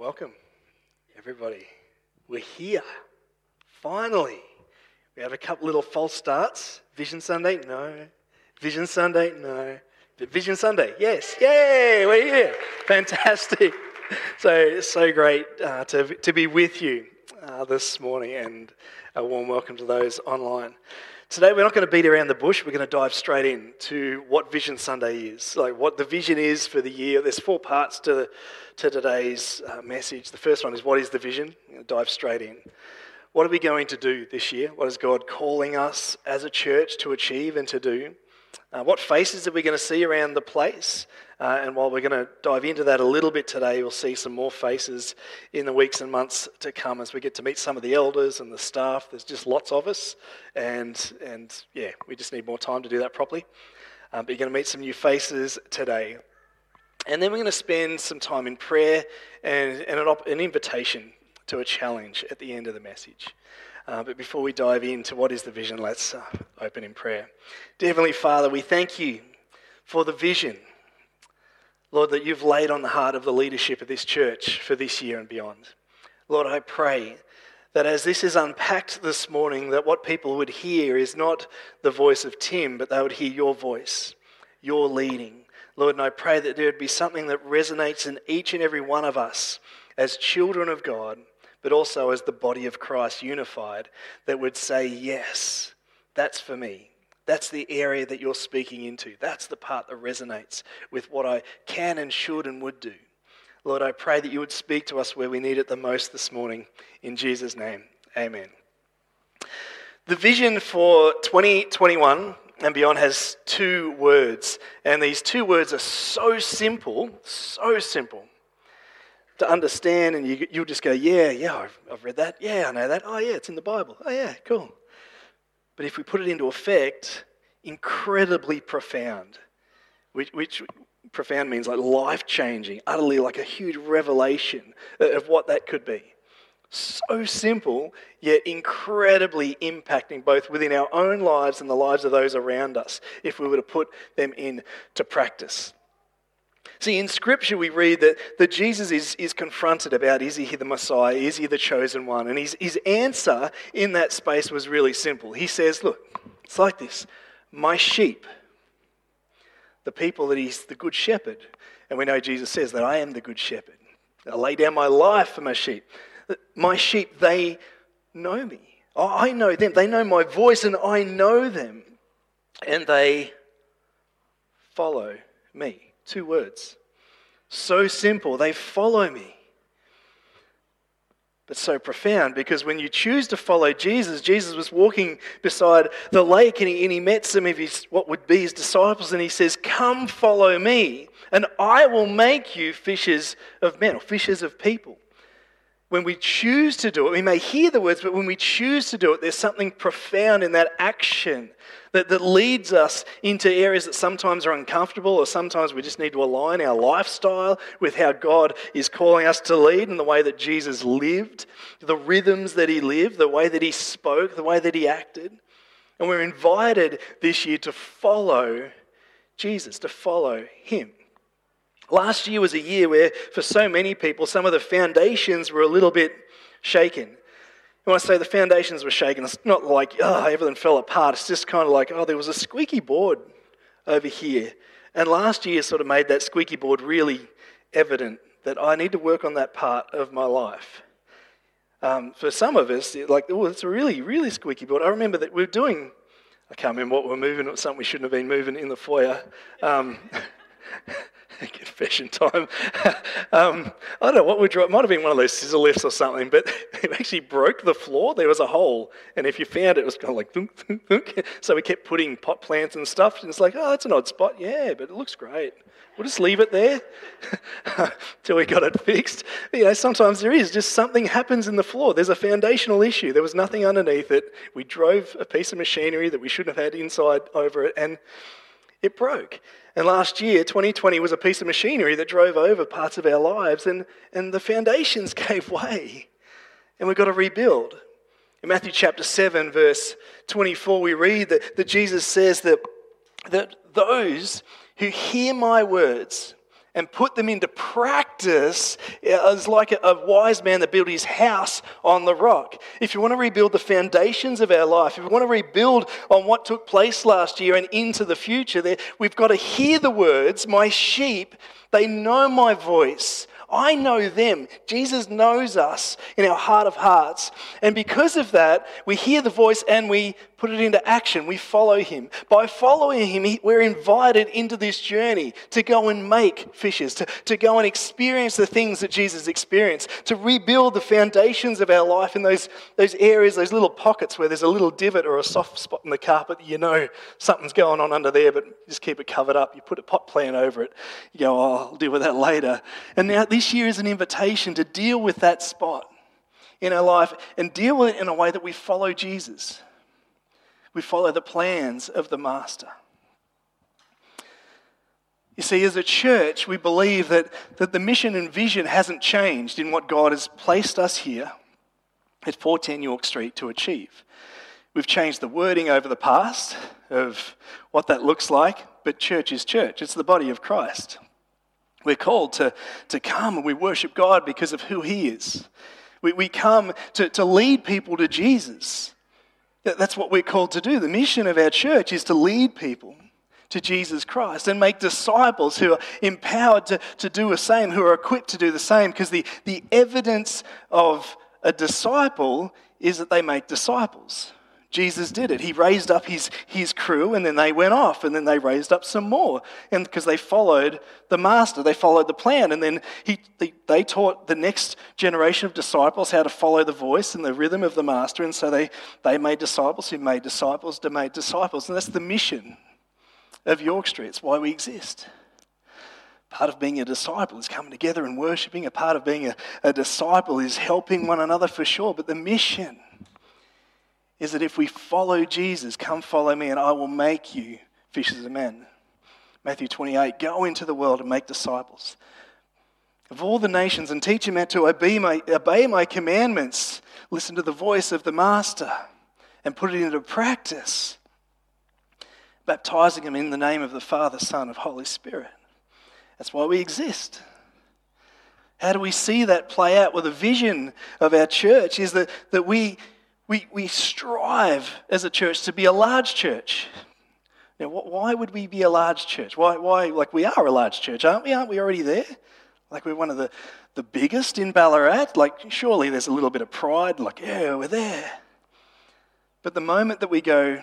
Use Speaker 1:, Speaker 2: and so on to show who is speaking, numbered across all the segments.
Speaker 1: Welcome, everybody. We're here. Finally. We have a couple little false starts. Vision Sunday? No. Vision Sunday? No. Vision Sunday? Yes. Yay! We're here. Fantastic. So, so great uh, to, to be with you uh, this morning, and a warm welcome to those online. Today, we're not going to beat around the bush. We're going to dive straight in to what Vision Sunday is, like what the vision is for the year. There's four parts to, to today's uh, message. The first one is what is the vision? dive straight in. What are we going to do this year? What is God calling us as a church to achieve and to do? Uh, what faces are we going to see around the place? Uh, and while we're going to dive into that a little bit today, we'll see some more faces in the weeks and months to come as we get to meet some of the elders and the staff. There's just lots of us, and, and yeah, we just need more time to do that properly. Um, but you're going to meet some new faces today. And then we're going to spend some time in prayer and, and an, op- an invitation to a challenge at the end of the message. Uh, but before we dive into what is the vision, let's uh, open in prayer. Dear Heavenly Father, we thank you for the vision Lord, that you've laid on the heart of the leadership of this church for this year and beyond. Lord, I pray that as this is unpacked this morning, that what people would hear is not the voice of Tim, but they would hear your voice, your leading. Lord, and I pray that there would be something that resonates in each and every one of us as children of God, but also as the body of Christ unified, that would say, Yes, that's for me. That's the area that you're speaking into. That's the part that resonates with what I can and should and would do. Lord, I pray that you would speak to us where we need it the most this morning. In Jesus' name, amen. The vision for 2021 and beyond has two words, and these two words are so simple, so simple to understand, and you, you'll just go, Yeah, yeah, I've, I've read that. Yeah, I know that. Oh, yeah, it's in the Bible. Oh, yeah, cool. But if we put it into effect, incredibly profound, which, which profound means like life changing, utterly like a huge revelation of what that could be. So simple, yet incredibly impacting both within our own lives and the lives of those around us if we were to put them into practice. See, in Scripture, we read that, that Jesus is, is confronted about is he the Messiah? Is he the chosen one? And his, his answer in that space was really simple. He says, Look, it's like this My sheep, the people that he's the good shepherd. And we know Jesus says that I am the good shepherd. I lay down my life for my sheep. My sheep, they know me. I know them. They know my voice, and I know them. And they follow me. Two words. So simple. They follow me. But so profound because when you choose to follow Jesus, Jesus was walking beside the lake and he, and he met some of his, what would be his disciples, and he says, Come follow me, and I will make you fishers of men or fishers of people when we choose to do it, we may hear the words, but when we choose to do it, there's something profound in that action that, that leads us into areas that sometimes are uncomfortable, or sometimes we just need to align our lifestyle with how God is calling us to lead and the way that Jesus lived, the rhythms that he lived, the way that he spoke, the way that he acted. And we're invited this year to follow Jesus, to follow him. Last year was a year where, for so many people, some of the foundations were a little bit shaken. When I say the foundations were shaken, it's not like, oh, everything fell apart. It's just kind of like, oh, there was a squeaky board over here. And last year sort of made that squeaky board really evident that I need to work on that part of my life. Um, for some of us, like, oh, it's a really, really squeaky board. I remember that we are doing, I can't remember what we we're moving, it was something we shouldn't have been moving in the foyer. Um, confession time. um, I don't know what we drove. It might have been one of those scissor lifts or something, but it actually broke the floor. There was a hole, and if you found it, it was kind of like thunk, thunk, thunk. So we kept putting pot plants and stuff, and it's like, oh, that's an odd spot. Yeah, but it looks great. We'll just leave it there till we got it fixed. You know, sometimes there is just something happens in the floor. There's a foundational issue. There was nothing underneath it. We drove a piece of machinery that we shouldn't have had inside over it, and it broke. And last year, 2020, was a piece of machinery that drove over parts of our lives, and, and the foundations gave way, and we've got to rebuild. In Matthew chapter 7, verse 24, we read that, that Jesus says that, that those who hear my words and put them into practice as like a, a, wise man that built his house on the rock. If you want to rebuild the foundations of our life, if you want to rebuild on what took place last year and into the future, we've got to hear the words, My sheep, they know my voice. I know them. Jesus knows us in our heart of hearts. And because of that, we hear the voice and we put it into action. We follow him. By following him, we're invited into this journey to go and make fishes, to, to go and experience the things that Jesus experienced, to rebuild the foundations of our life in those, those areas, those little pockets where there's a little divot or a soft spot in the carpet. You know something's going on under there, but just keep it covered up. You put a pot plant over it. You go, oh, I'll deal with that later. And now this year is an invitation to deal with that spot in our life and deal with it in a way that we follow Jesus. We follow the plans of the Master. You see, as a church, we believe that, that the mission and vision hasn't changed in what God has placed us here at 410 York Street to achieve. We've changed the wording over the past of what that looks like, but church is church. It's the body of Christ. We're called to, to come and we worship God because of who He is. We, we come to, to lead people to Jesus. That's what we're called to do. The mission of our church is to lead people to Jesus Christ and make disciples who are empowered to, to do the same, who are equipped to do the same, because the, the evidence of a disciple is that they make disciples. Jesus did it. He raised up his, his crew and then they went off and then they raised up some more. And because they followed the master, they followed the plan. And then he, they, they taught the next generation of disciples how to follow the voice and the rhythm of the master. And so they, they made disciples who made disciples to made disciples. And that's the mission of York Street. It's why we exist. Part of being a disciple is coming together and worshiping. A part of being a, a disciple is helping one another for sure. But the mission is that if we follow Jesus, come follow me, and I will make you fishers of men. Matthew 28 Go into the world and make disciples of all the nations and teach them how to obey my, obey my commandments, listen to the voice of the Master, and put it into practice, baptizing them in the name of the Father, Son, of Holy Spirit. That's why we exist. How do we see that play out? Well, the vision of our church is that, that we we, we strive as a church to be a large church. Now, why would we be a large church? Why, why, like, we are a large church, aren't we? Aren't we already there? Like, we're one of the, the biggest in Ballarat. Like, surely there's a little bit of pride, like, yeah, we're there. But the moment that we go,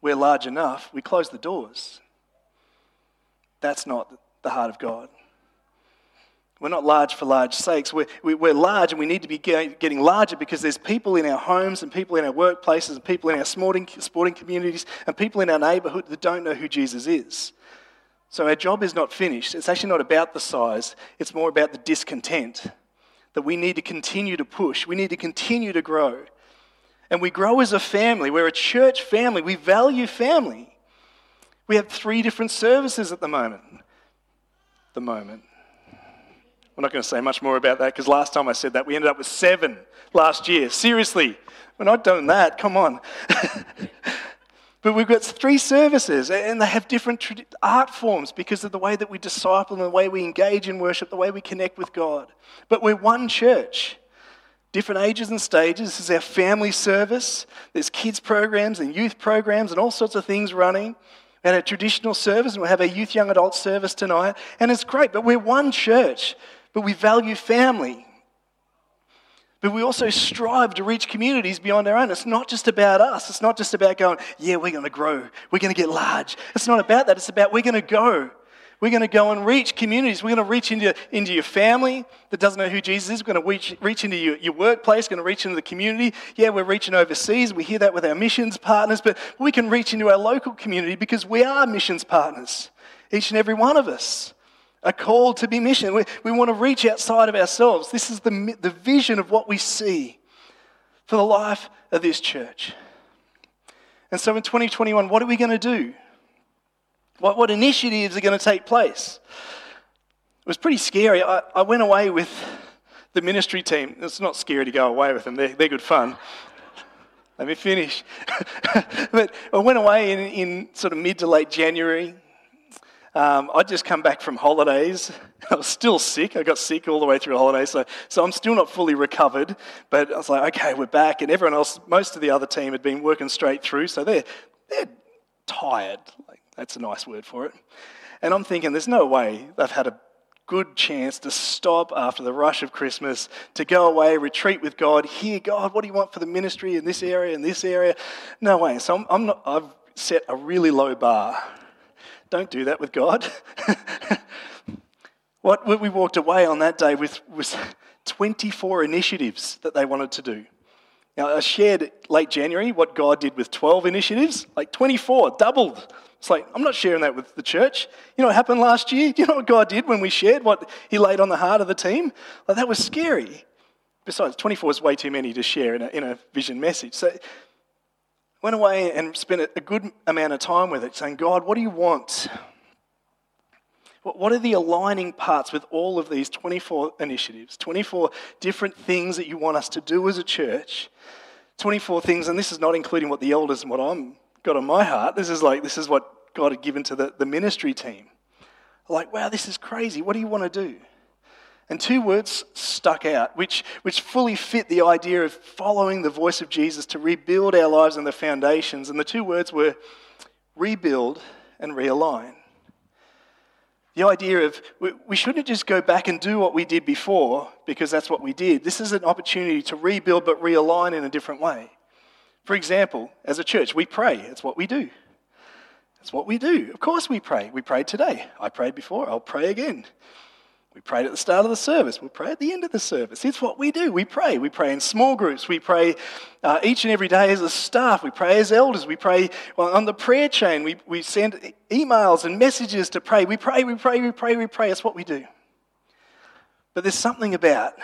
Speaker 1: we're large enough, we close the doors. That's not the heart of God. We're not large for large sakes. We're, we're large and we need to be getting larger because there's people in our homes and people in our workplaces and people in our sporting, sporting communities and people in our neighborhood that don't know who Jesus is. So our job is not finished. It's actually not about the size, it's more about the discontent that we need to continue to push. We need to continue to grow. And we grow as a family. We're a church family. We value family. We have three different services at the moment. The moment. We're not going to say much more about that because last time I said that, we ended up with seven last year. Seriously, we're not doing that. Come on. but we've got three services and they have different art forms because of the way that we disciple and the way we engage in worship, the way we connect with God. But we're one church. Different ages and stages. This is our family service. There's kids programs and youth programs and all sorts of things running at a traditional service, and we'll have a youth young adult service tonight. And it's great, but we're one church but we value family. But we also strive to reach communities beyond our own. It's not just about us. It's not just about going, yeah, we're going to grow. We're going to get large. It's not about that. It's about we're going to go. We're going to go and reach communities. We're going to reach into, into your family that doesn't know who Jesus is. We're going to reach, reach into your, your workplace. We're going to reach into the community. Yeah, we're reaching overseas. We hear that with our missions partners, but we can reach into our local community because we are missions partners, each and every one of us a call to be mission. We, we want to reach outside of ourselves. This is the, the vision of what we see for the life of this church. And so in 2021, what are we going to do? What, what initiatives are going to take place? It was pretty scary. I, I went away with the ministry team. It's not scary to go away with them, they're, they're good fun. Let me finish. but I went away in, in sort of mid to late January Um, I'd just come back from holidays. I was still sick. I got sick all the way through holidays, so, so I'm still not fully recovered. But I was like, okay, we're back. And everyone else, most of the other team had been working straight through, so they're, they're tired. Like, that's a nice word for it. And I'm thinking, there's no way they've had a good chance to stop after the rush of Christmas, to go away, retreat with God, hear God, what do you want for the ministry in this area, in this area? No way. So I'm, I'm not, I've set a really low bar. Don't do that with God. what we walked away on that day with was 24 initiatives that they wanted to do. Now, I shared late January what God did with 12 initiatives, like 24, doubled. It's like, I'm not sharing that with the church. You know what happened last year? Do you know what God did when we shared what He laid on the heart of the team? Like, that was scary. Besides, 24 is way too many to share in a, in a vision message. So, went away and spent a good amount of time with it, saying, God, what do you want? What are the aligning parts with all of these 24 initiatives, 24 different things that you want us to do as a church? 24 things, and this is not including what the elders and what I'm got on my heart. This is like, this is what God had given to the, the ministry team. Like, wow, this is crazy. What do you want to do? And two words stuck out, which, which fully fit the idea of following the voice of Jesus to rebuild our lives and the foundations. And the two words were rebuild and realign. The idea of we shouldn't just go back and do what we did before because that's what we did. This is an opportunity to rebuild but realign in a different way. For example, as a church, we pray. It's what we do. It's what we do. Of course, we pray. We prayed today. I prayed before. I'll pray again. We prayed at the start of the service. We'll pray at the end of the service. It's what we do. We pray. We pray in small groups. We pray uh, each and every day as a staff. We pray as elders. We pray on the prayer chain. We, we send emails and messages to pray. We pray, we pray, we pray, we pray. It's what we do. But there's something about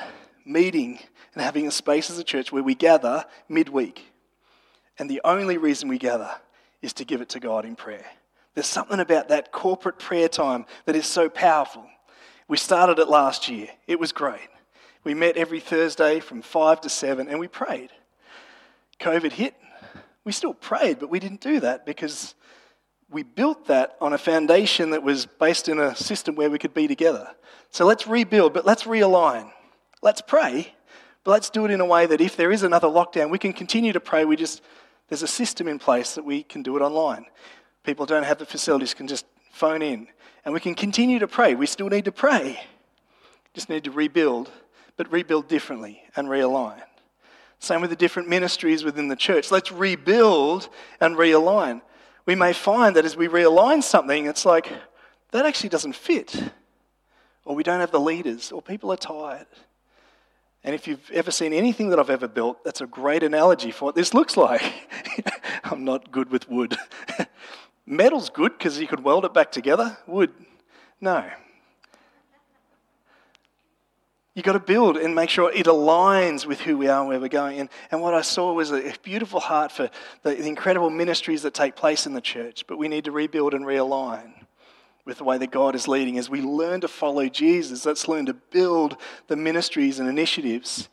Speaker 1: meeting and having a space as a church where we gather midweek and the only reason we gather is to give it to God in prayer. There's something about that corporate prayer time that is so powerful. We started it last year, it was great. We met every Thursday from 5 to 7 and we prayed. COVID hit, we still prayed, but we didn't do that because we built that on a foundation that was based in a system where we could be together. So let's rebuild, but let's realign. Let's pray, but let's do it in a way that if there is another lockdown, we can continue to pray. We just there's a system in place that we can do it online. People don't have the facilities, can just phone in. And we can continue to pray. We still need to pray. Just need to rebuild, but rebuild differently and realign. Same with the different ministries within the church. Let's rebuild and realign. We may find that as we realign something, it's like, that actually doesn't fit. Or we don't have the leaders, or people are tired. And if you've ever seen anything that I've ever built, that's a great analogy for what this looks like. I'm not good with wood. Metal's good because you could weld it back together. Wood, no. You've got to build and make sure it aligns with who we are and where we're going. And, and what I saw was a beautiful heart for the, the incredible ministries that take place in the church, but we need to rebuild and realign with the way that God is leading. As we learn to follow Jesus, let's learn to build the ministries and initiatives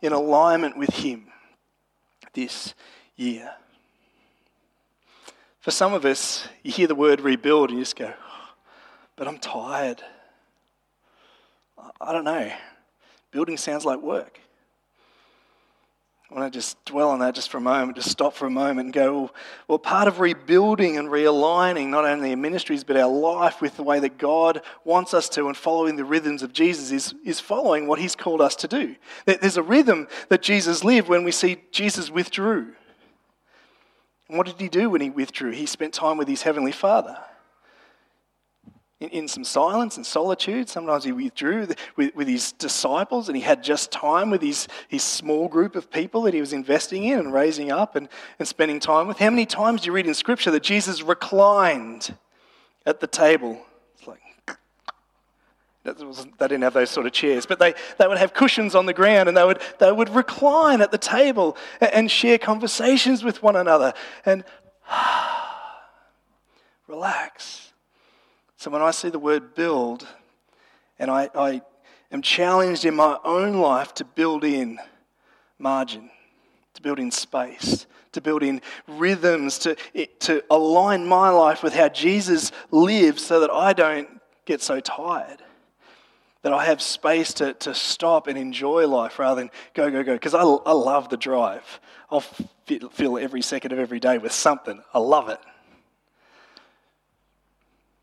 Speaker 1: in alignment with Him this year. For some of us, you hear the word rebuild and you just go, oh, but I'm tired. I don't know. Building sounds like work. I want to just dwell on that just for a moment, just stop for a moment and go, well, well, part of rebuilding and realigning not only our ministries but our life with the way that God wants us to and following the rhythms of Jesus is, is following what He's called us to do. There's a rhythm that Jesus lived when we see Jesus withdrew. And what did He do when He withdrew? He spent time with His Heavenly Father in, in some silence and solitude. Sometimes he withdrew with, with his disciples and he had just time with his, his small group of people that he was investing in and raising up and, and spending time with. How many times do you read in Scripture that Jesus reclined at the table? It's like, they didn't have those sort of chairs, but they, they would have cushions on the ground and they would, they would recline at the table and, and share conversations with one another and relax so when I see the word build, and I, I am challenged in my own life to build in margin, to build in space, to build in rhythms, to, to align my life with how Jesus lives so that I don't get so tired. That I have space to, to stop and enjoy life rather than go, go, go. Because I, I love the drive. I'll fill every second of every day with something. I love it.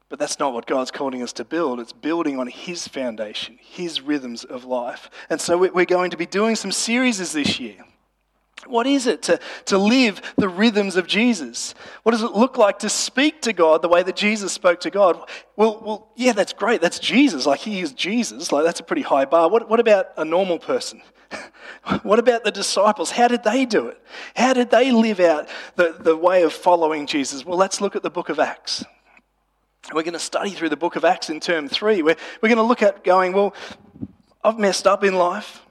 Speaker 1: But that's not what God's calling us to build. It's building on His foundation, His rhythms of life. And so we're going to be doing some series this year. What is it to, to live the rhythms of Jesus? What does it look like to speak to God the way that Jesus spoke to God? Well, well yeah, that's great. That's Jesus. Like, He is Jesus. Like, that's a pretty high bar. What, what about a normal person? what about the disciples? How did they do it? How did they live out the, the way of following Jesus? Well, let's look at the book of Acts. We're going to study through the book of Acts in term three. We're, we're going to look at going, well, I've messed up in life.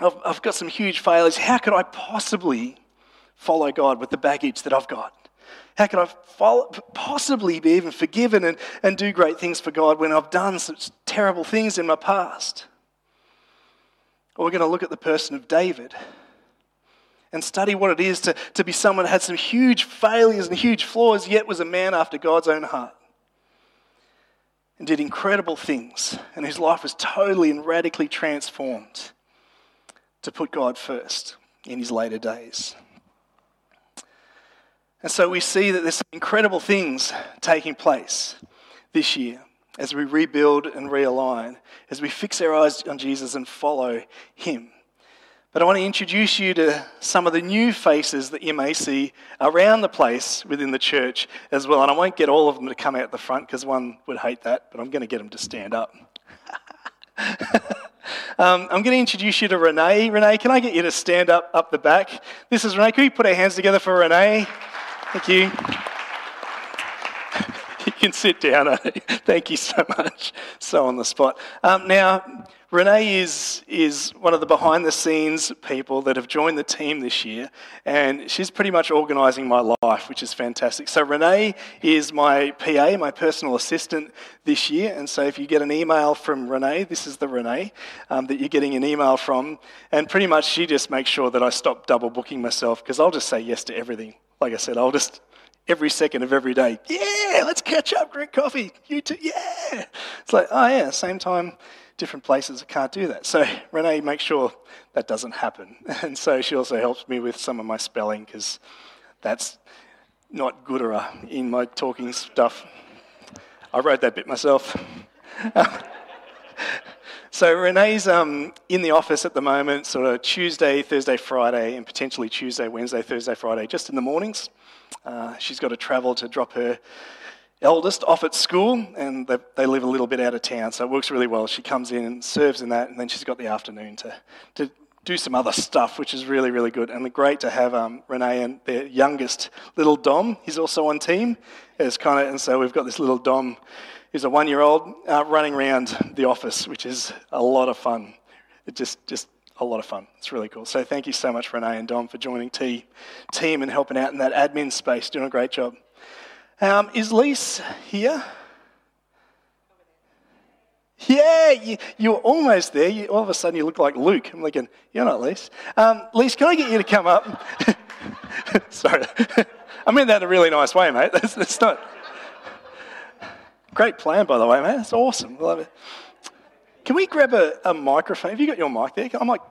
Speaker 1: I've, I've got some huge failures. How could I possibly follow God with the baggage that I've got? How could I follow, possibly be even forgiven and, and do great things for God when I've done such terrible things in my past? Or we're going to look at the person of David and study what it is to, to be someone who had some huge failures and huge flaws, yet was a man after God's own heart and did incredible things, and whose life was totally and radically transformed to put God first in his later days. And so we see that there's incredible things taking place this year as we rebuild and realign, as we fix our eyes on Jesus and follow him. But I want to introduce you to some of the new faces that you may see around the place within the church as well. And I won't get all of them to come out the front because one would hate that, but I'm going to get them to stand up. um, I'm going to introduce you to Renee. Renee, can I get you to stand up up the back? This is Renee. Can we put our hands together for Renee? Thank you. you can sit down. Thank you so much. So on the spot. Um, now, Renee is, is one of the behind the scenes people that have joined the team this year, and she's pretty much organising my life, which is fantastic. So, Renee is my PA, my personal assistant this year, and so if you get an email from Renee, this is the Renee um, that you're getting an email from, and pretty much she just makes sure that I stop double booking myself because I'll just say yes to everything. Like I said, I'll just every second of every day. Yeah, let's catch up, drink coffee. You too, yeah. It's like, oh yeah, same time different places that can't do that. So Renee makes sure that doesn't happen. And so she also helps me with some of my spelling because that's not good in my talking stuff. I wrote that bit myself. so Renee's um, in the office at the moment, sort of Tuesday, Thursday, Friday, and potentially Tuesday, Wednesday, Thursday, Friday, just in the mornings. Uh, she's got to travel to drop her eldest off at school, and they, they, live a little bit out of town, so it works really well. She comes in and serves in that, and then she's got the afternoon to, to do some other stuff, which is really, really good. And great to have um, Renee and their youngest little Dom. He's also on team. It's kind of, and so we've got this little Dom who's a one-year-old uh, running around the office, which is a lot of fun. It just, just a lot of fun. It's really cool. So thank you so much, Renee and Dom, for joining T team and helping out in that admin space. Doing a great job. Um, is Lise here? Yeah, you, you almost there. You, all of a sudden, you look like Luke. I'm thinking, you're not Lise. Um, Lise, can I get you to come up? Sorry. I mean that in a really nice way, mate. That's, that's not. Great plan, by the way, mate. That's awesome. Love it. Can we grab a, a microphone? Have you got your mic there? I might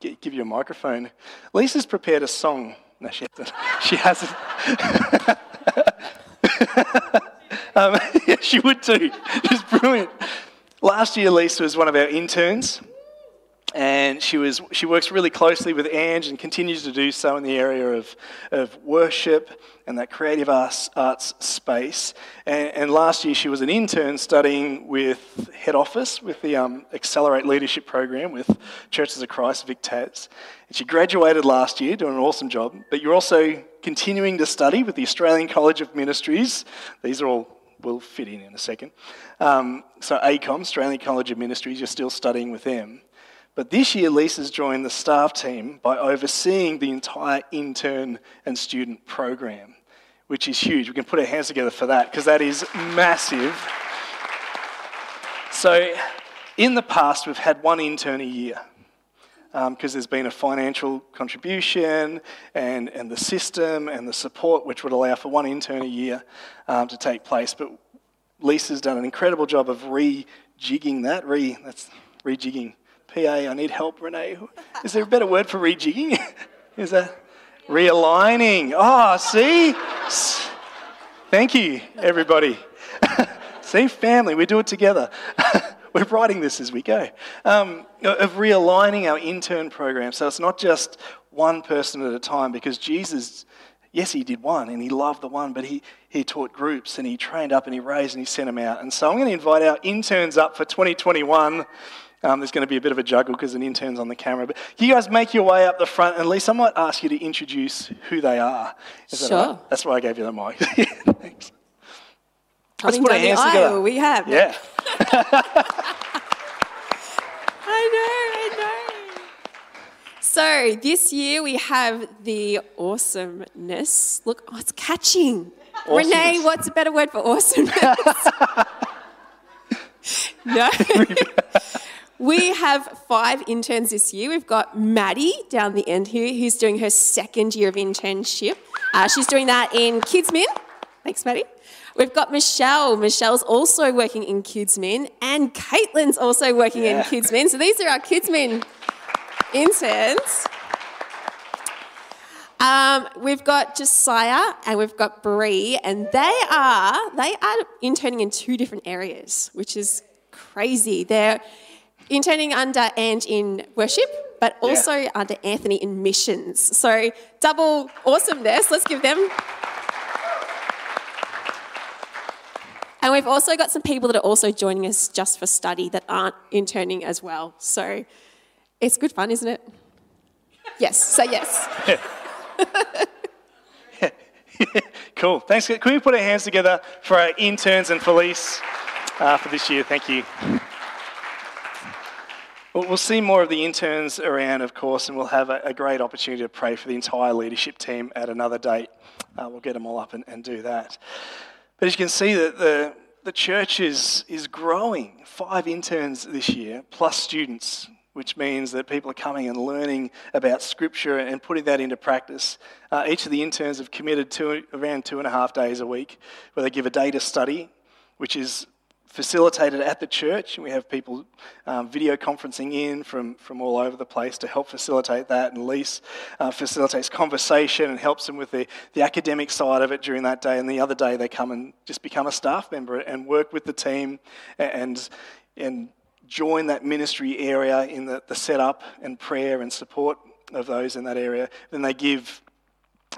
Speaker 1: give you a microphone. Lisa's prepared a song. No, she hasn't. She hasn't. um, yeah, she would too. She's brilliant. Last year, Lisa was one of our interns, and she, was, she works really closely with Ange and continues to do so in the area of, of worship and that creative arts, arts space. And, and last year, she was an intern studying with head office with the um, Accelerate Leadership Program with Churches of Christ, Vic And she graduated last year, doing an awesome job. But you're also continuing to study with the Australian College of Ministries. These are all will fit in in a second. Um, so ACOM, Australian College of Ministries, you're still studying with them. But this year, Lisa's joined the staff team by overseeing the entire intern and student program, which is huge. We can put our hands together for that because that is massive. So, in the past, we've had one intern a year. Because um, there's been a financial contribution and, and the system and the support which would allow for one intern a year um, to take place. But Lisa's done an incredible job of rejigging that. Re, that's rejigging. PA, I need help, Renee. Is there a better word for rejigging? Is that realigning? Oh, see? Thank you, everybody. see, family, we do it together. We're writing this as we go. Um, of realigning our intern program. So it's not just one person at a time because Jesus, yes, he did one and he loved the one, but he, he taught groups and he trained up and he raised and he sent them out. And so I'm going to invite our interns up for 2021. Um, there's going to be a bit of a juggle because an intern's on the camera. But you guys make your way up the front, and Lisa, I might ask you to introduce who they are. Is
Speaker 2: sure.
Speaker 1: That right? That's why I gave you the mic. Thanks.
Speaker 2: Let's put our hands together. We have.
Speaker 1: Yeah.
Speaker 2: I know, I know. So this year we have the awesomeness. Look, oh, it's catching. Renee, what's a better word for awesomeness? no. we have five interns this year. We've got Maddie down the end here, who's doing her second year of internship. Uh, she's doing that in KidsMin. Thanks, Maddie. We've got Michelle. Michelle's also working in KidsMin, and Caitlin's also working yeah. in KidsMin. So these are our KidsMin interns. Um, we've got Josiah and we've got Bree, and they are they are interning in two different areas, which is crazy. They're interning under and in worship, but also yeah. under Anthony in missions. So double awesomeness. Let's give them And we've also got some people that are also joining us just for study that aren't interning as well. So it's good fun, isn't it? Yes, say yes.
Speaker 1: cool. Thanks. Can we put our hands together for our interns and Felice uh, for this year? Thank you. We'll see more of the interns around, of course, and we'll have a, a great opportunity to pray for the entire leadership team at another date. Uh, we'll get them all up and, and do that. But as you can see, that the, the church is, is growing. Five interns this year, plus students, which means that people are coming and learning about Scripture and putting that into practice. Uh, each of the interns have committed to around two and a half days a week, where they give a day to study, which is facilitated at the church. We have people um, video conferencing in from, from all over the place to help facilitate that. And Lise uh, facilitates conversation and helps them with the, the academic side of it during that day. And the other day, they come and just become a staff member and work with the team and, and join that ministry area in the, the setup and prayer and support of those in that area. Then they give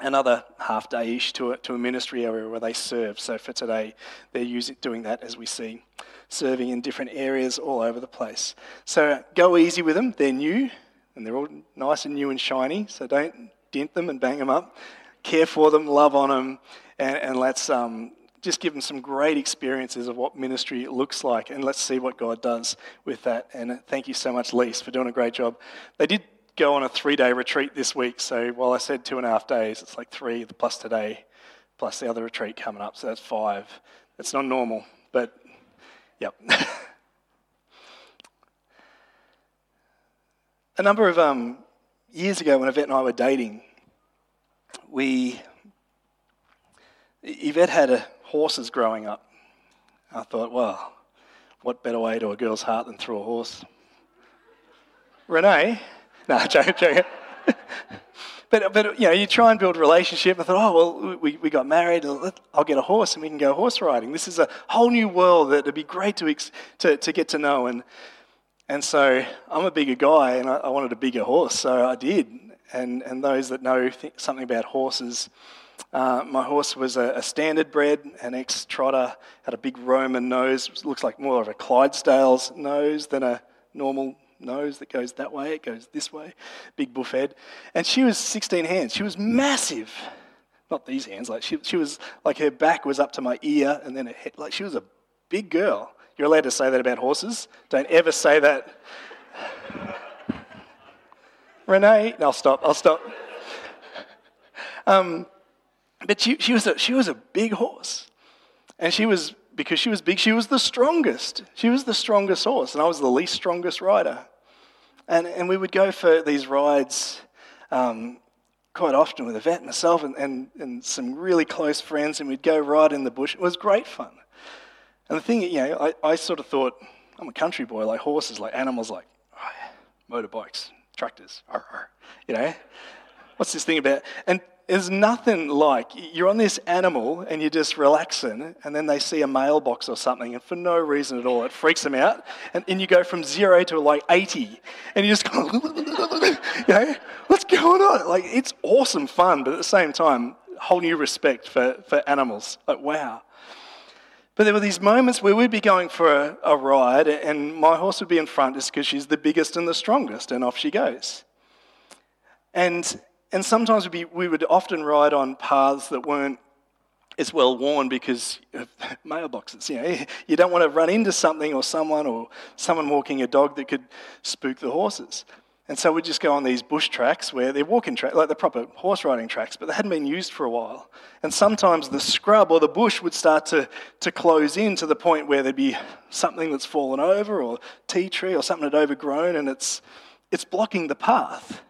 Speaker 1: another half day ish to a, to a ministry area where they serve. So for today, they're using, doing that as we see, serving in different areas all over the place. So go easy with them. They're new and they're all nice and new and shiny. So don't dent them and bang them up. Care for them, love on them, and, and let's um, just give them some great experiences of what ministry looks like, and let's see what God does with that. And thank you so much, Lise, for doing a great job. They did go on a three day retreat this week. So while I said two and a half days, it's like three plus today, plus the other retreat coming up. So that's five. It's not normal, but yep. a number of um, years ago, when Yvette and I were dating, we Yvette had a, horses growing up. I thought, well, what better way to a girl's heart than through a horse? Renee no, joking, joking. but, but, you know, you try and build a relationship. I thought, oh, well, we, we got married. I'll get a horse and we can go horse riding. This is a whole new world that it'd be great to, to, to get to know. And, and so I'm a bigger guy and I, I wanted a bigger horse, so I did. And, and those that know something about horses, uh, my horse was a, a standard bred, an ex trotter, had a big Roman nose, looks like more of a Clydesdale's nose than a normal nose that goes that way, it goes this way, big buff head. And she was 16 hands. She was massive. Not these hands, like she, she was like her back was up to my ear and then her head, like she was a big girl. You're allowed to say that about horses. Don't ever say that. Renee, no, I'll stop, I'll stop. Um, but she, she, was a, she was a big horse. And she was because she was big, she was the strongest. She was the strongest horse, and I was the least strongest rider. And, and we would go for these rides um, quite often with Yvette, myself, and, and, and some really close friends, and we'd go ride in the bush. It was great fun. And the thing, you know, I, I sort of thought, I'm a country boy, like horses, like animals, like oh, motorbikes, tractors, you know. What's this thing about? And there's nothing like you're on this animal and you're just relaxing, and then they see a mailbox or something, and for no reason at all, it freaks them out. And, and you go from zero to like 80, and you just go, you know, what's going on? Like, it's awesome fun, but at the same time, whole new respect for, for animals. Like, wow. But there were these moments where we'd be going for a, a ride, and my horse would be in front just because she's the biggest and the strongest, and off she goes. And and sometimes be, we would often ride on paths that weren't as well worn because of mailboxes. You know, you don't want to run into something or someone or someone walking a dog that could spook the horses. And so we'd just go on these bush tracks where they're walking tracks, like the proper horse riding tracks, but they hadn't been used for a while. And sometimes the scrub or the bush would start to, to close in to the point where there'd be something that's fallen over or tea tree or something that overgrown and it's, it's blocking the path.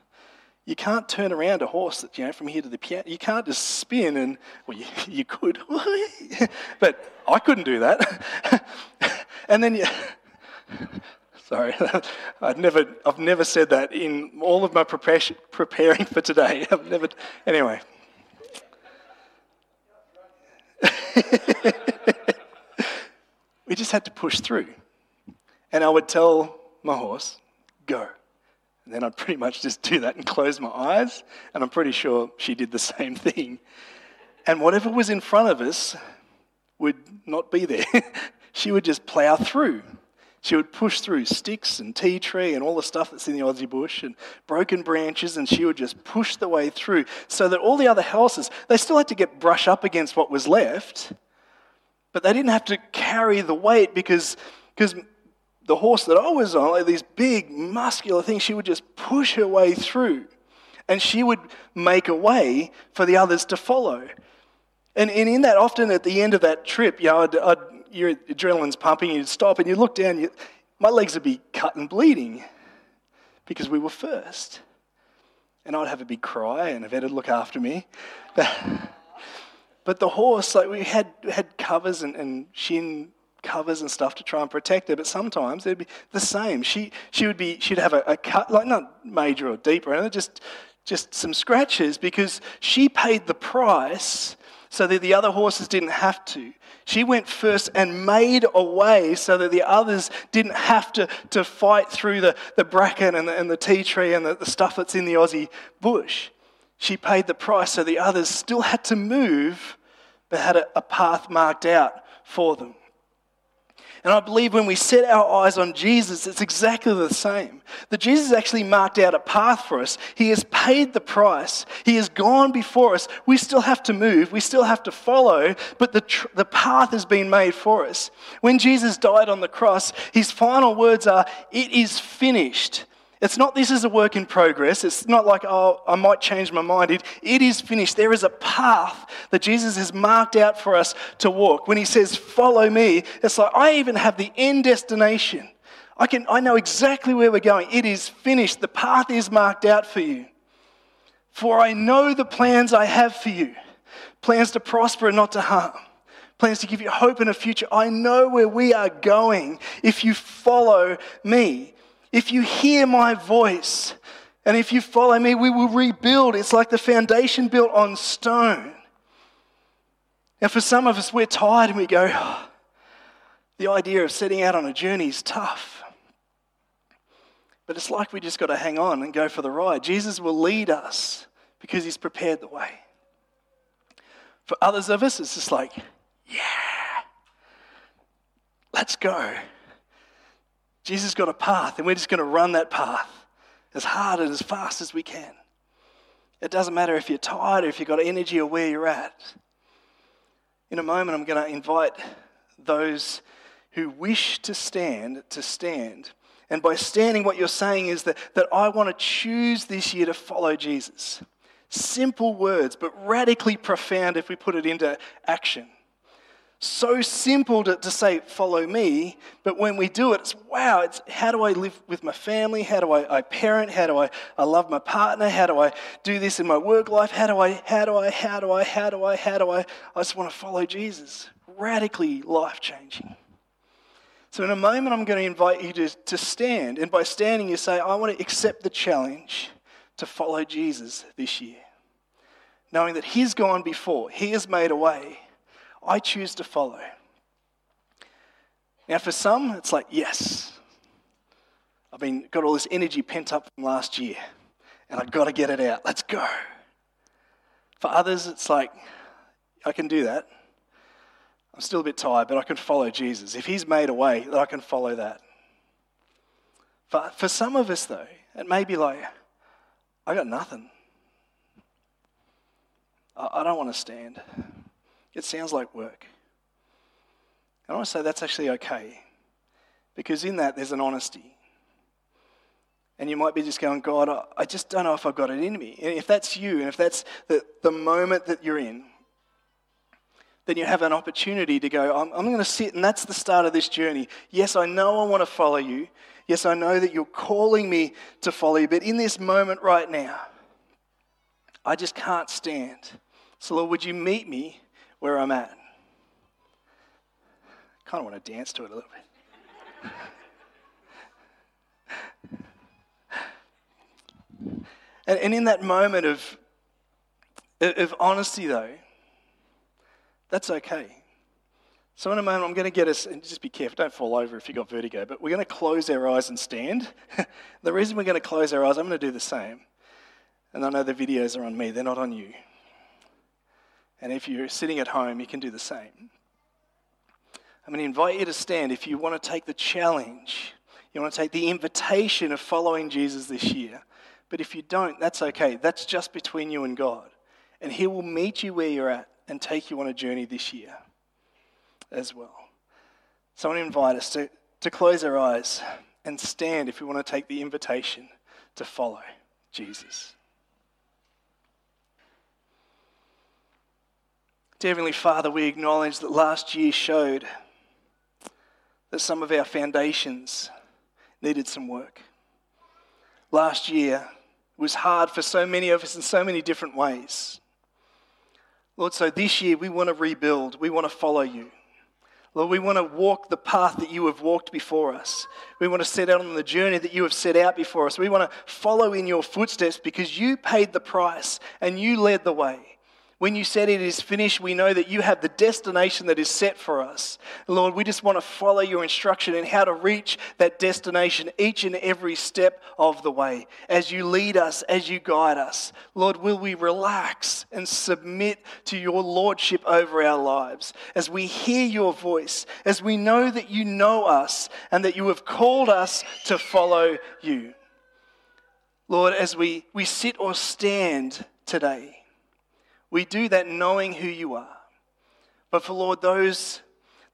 Speaker 1: You can't turn around a horse that, you know, from here to the piano. You can't just spin and, well, you, you could, but I couldn't do that. and then you, sorry, I've never, I've never said that in all of my preparing for today. I've never, anyway. we just had to push through. And I would tell my horse, go. And then I'd pretty much just do that and close my eyes, and I'm pretty sure she did the same thing. And whatever was in front of us would not be there. she would just plow through. She would push through sticks and tea tree and all the stuff that's in the Aussie bush and broken branches, and she would just push the way through so that all the other houses, they still had to get brush up against what was left, but they didn't have to carry the weight because, because the horse that I was on, like these big, muscular things, she would just push her way through. And she would make a way for the others to follow. And, and in that, often at the end of that trip, you know, I'd, I'd, your adrenaline's pumping, you'd stop and you look down, you, my legs would be cut and bleeding because we were first. And I'd have a big cry, and Yvette would look after me. But, but the horse, like we had, had covers and, and shin covers and stuff to try and protect her, but sometimes it'd be the same. She, she would be, she'd have a, a cut, like not major or deep or anything, just, just some scratches because she paid the price so that the other horses didn't have to. She went first and made a way so that the others didn't have to, to fight through the, the bracken and the, and the tea tree and the, the stuff that's in the Aussie bush. She paid the price so the others still had to move, but had a, a path marked out for them. And I believe when we set our eyes on Jesus, it's exactly the same. That Jesus actually marked out a path for us. He has paid the price. He has gone before us. We still have to move. We still have to follow, but the, tr- the path has been made for us. When Jesus died on the cross, his final words are, It is finished. It's not this is a work in progress. It's not like, oh, I might change my mind. It, it is finished. There is a path that Jesus has marked out for us to walk. When he says, follow me, it's like, I even have the end destination. I, can, I know exactly where we're going. It is finished. The path is marked out for you. For I know the plans I have for you plans to prosper and not to harm, plans to give you hope and a future. I know where we are going if you follow me. If you hear my voice and if you follow me, we will rebuild. It's like the foundation built on stone. Now, for some of us, we're tired and we go, oh, the idea of setting out on a journey is tough. But it's like we just got to hang on and go for the ride. Jesus will lead us because he's prepared the way. For others of us, it's just like, yeah, let's go. Jesus got a path, and we're just going to run that path as hard and as fast as we can. It doesn't matter if you're tired or if you've got energy or where you're at. In a moment, I'm going to invite those who wish to stand to stand. And by standing, what you're saying is that, that I want to choose this year to follow Jesus. Simple words, but radically profound if we put it into action. So simple to, to say, follow me, but when we do it, it's wow, it's how do I live with my family? How do I, I parent? How do I, I love my partner? How do I do this in my work life? How do I, how do I, how do I, how do I, how do I? I just want to follow Jesus. Radically life changing. So, in a moment, I'm going to invite you to, to stand. And by standing, you say, I want to accept the challenge to follow Jesus this year. Knowing that He's gone before, He has made a way I choose to follow. Now, for some, it's like, yes, I've been got all this energy pent up from last year, and I've got to get it out. Let's go. For others, it's like, I can do that. I'm still a bit tired, but I can follow Jesus. If He's made a way, I can follow that. For, for some of us, though, it may be like, I got nothing. I don't want to stand. It sounds like work. And I want to say that's actually okay because in that there's an honesty. And you might be just going, God, I just don't know if I've got it in me. And if that's you, and if that's the, the moment that you're in, then you have an opportunity to go, I'm, I'm going to sit, and that's the start of this journey. Yes, I know I want to follow you. Yes, I know that you're calling me to follow you. But in this moment right now, I just can't stand. So, Lord, would you meet me where I'm at. I kind of want to dance to it a little bit. and, and in that moment of, of honesty, though, that's okay. So, in a moment, I'm going to get us, and just be careful, don't fall over if you've got vertigo, but we're going to close our eyes and stand. the reason we're going to close our eyes, I'm going to do the same. And I know the videos are on me, they're not on you. And if you're sitting at home, you can do the same. I'm going to invite you to stand if you want to take the challenge, you want to take the invitation of following Jesus this year. But if you don't, that's okay. That's just between you and God. And He will meet you where you're at and take you on a journey this year as well. So I want to invite us to, to close our eyes and stand if we want to take the invitation to follow Jesus. Dear Heavenly Father, we acknowledge that last year showed that some of our foundations needed some work. Last year was hard for so many of us in so many different ways. Lord, so this year we want to rebuild, we want to follow you. Lord, we want to walk the path that you have walked before us. We want to set out on the journey that you have set out before us. We want to follow in your footsteps because you paid the price and you led the way. When you said it is finished, we know that you have the destination that is set for us. Lord, we just want to follow your instruction in how to reach that destination each and every step of the way. As you lead us, as you guide us, Lord, will we relax and submit to your lordship over our lives? As we hear your voice, as we know that you know us and that you have called us to follow you. Lord, as we, we sit or stand today, we do that knowing who you are. But for Lord, those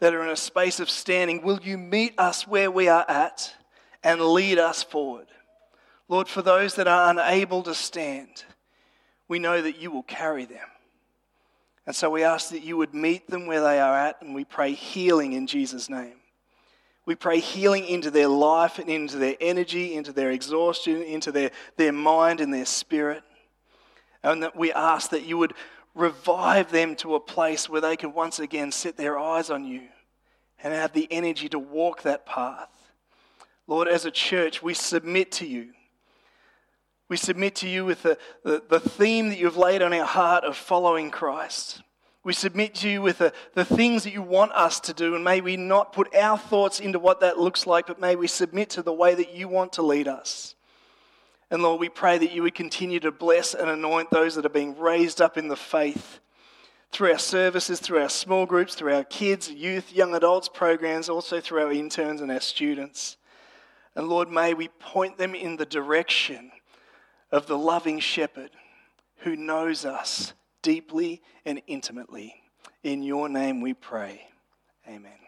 Speaker 1: that are in a space of standing, will you meet us where we are at and lead us forward? Lord, for those that are unable to stand, we know that you will carry them. And so we ask that you would meet them where they are at, and we pray healing in Jesus' name. We pray healing into their life and into their energy, into their exhaustion, into their, their mind and their spirit. And that we ask that you would revive them to a place where they can once again set their eyes on you and have the energy to walk that path. Lord, as a church, we submit to you. We submit to you with the, the, the, theme that you've laid on our heart of following Christ. We submit to you with the, the things that you want us to do, and may we not put our thoughts into what that looks like, but may we submit to the way that you want to lead us. And Lord, we pray that you would continue to bless and anoint those that are being raised up in the faith through our services, through our small groups, through our kids, youth, young adults programs, also through our interns and our students. And Lord, may we point them in the direction of the loving shepherd who knows us deeply and intimately. In your name we pray. Amen.